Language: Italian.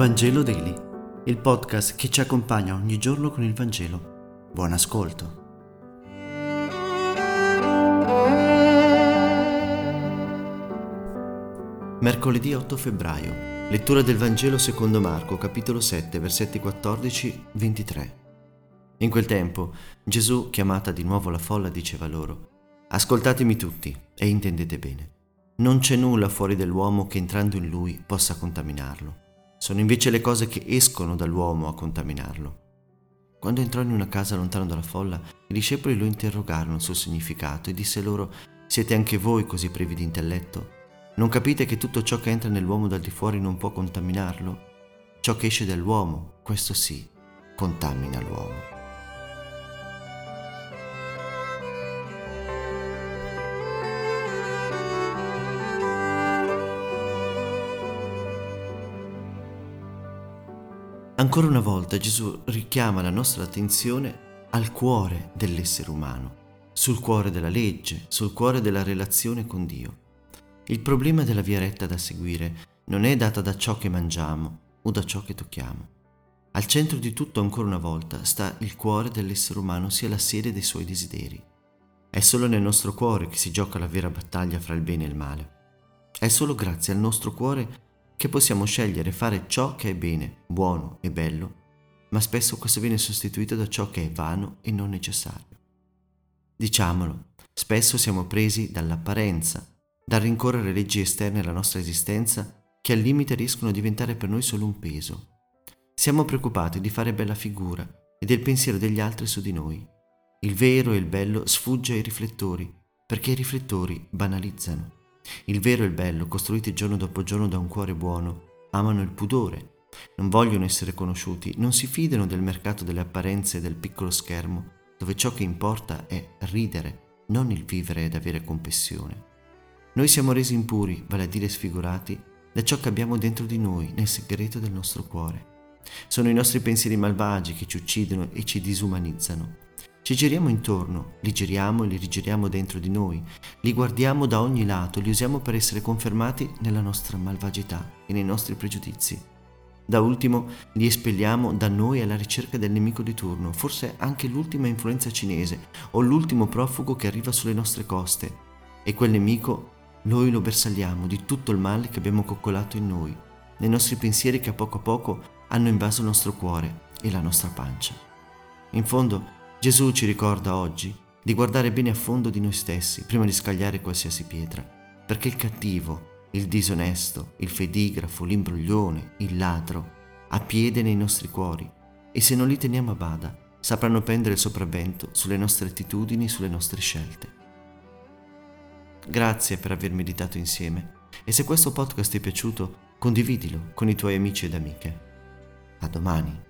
Vangelo Daily, il podcast che ci accompagna ogni giorno con il Vangelo. Buon ascolto. Mercoledì 8 febbraio. Lettura del Vangelo secondo Marco, capitolo 7, versetti 14-23. In quel tempo Gesù, chiamata di nuovo la folla, diceva loro, Ascoltatemi tutti e intendete bene. Non c'è nulla fuori dell'uomo che entrando in lui possa contaminarlo. Sono invece le cose che escono dall'uomo a contaminarlo. Quando entrò in una casa lontano dalla folla, i discepoli lo interrogarono sul significato e disse loro, siete anche voi così privi di intelletto? Non capite che tutto ciò che entra nell'uomo dal di fuori non può contaminarlo? Ciò che esce dall'uomo, questo sì, contamina l'uomo. Ancora una volta Gesù richiama la nostra attenzione al cuore dell'essere umano, sul cuore della legge, sul cuore della relazione con Dio. Il problema della via retta da seguire non è data da ciò che mangiamo o da ciò che tocchiamo. Al centro di tutto ancora una volta sta il cuore dell'essere umano, sia la sede dei suoi desideri. È solo nel nostro cuore che si gioca la vera battaglia fra il bene e il male. È solo grazie al nostro cuore che possiamo scegliere fare ciò che è bene, buono e bello, ma spesso questo viene sostituito da ciò che è vano e non necessario. Diciamolo, spesso siamo presi dall'apparenza, dal rincorrere leggi esterne alla nostra esistenza che al limite riescono a diventare per noi solo un peso. Siamo preoccupati di fare bella figura e del pensiero degli altri su di noi. Il vero e il bello sfugge ai riflettori, perché i riflettori banalizzano. Il vero e il bello, costruiti giorno dopo giorno da un cuore buono, amano il pudore, non vogliono essere conosciuti, non si fidano del mercato delle apparenze e del piccolo schermo, dove ciò che importa è ridere, non il vivere ed avere compassione. Noi siamo resi impuri, vale a dire sfigurati, da ciò che abbiamo dentro di noi, nel segreto del nostro cuore. Sono i nostri pensieri malvagi che ci uccidono e ci disumanizzano. Ci giriamo intorno, li giriamo e li rigiriamo dentro di noi, li guardiamo da ogni lato, li usiamo per essere confermati nella nostra malvagità e nei nostri pregiudizi. Da ultimo li espelliamo da noi alla ricerca del nemico di turno, forse anche l'ultima influenza cinese o l'ultimo profugo che arriva sulle nostre coste. E quel nemico noi lo bersagliamo di tutto il male che abbiamo coccolato in noi, nei nostri pensieri che a poco a poco hanno invaso il nostro cuore e la nostra pancia. In fondo, Gesù ci ricorda oggi di guardare bene a fondo di noi stessi prima di scagliare qualsiasi pietra, perché il cattivo, il disonesto, il fedigrafo, l'imbroglione, il ladro, ha piede nei nostri cuori e se non li teniamo a bada sapranno prendere il sopravvento sulle nostre attitudini e sulle nostre scelte. Grazie per aver meditato insieme e se questo podcast ti è piaciuto condividilo con i tuoi amici ed amiche. A domani.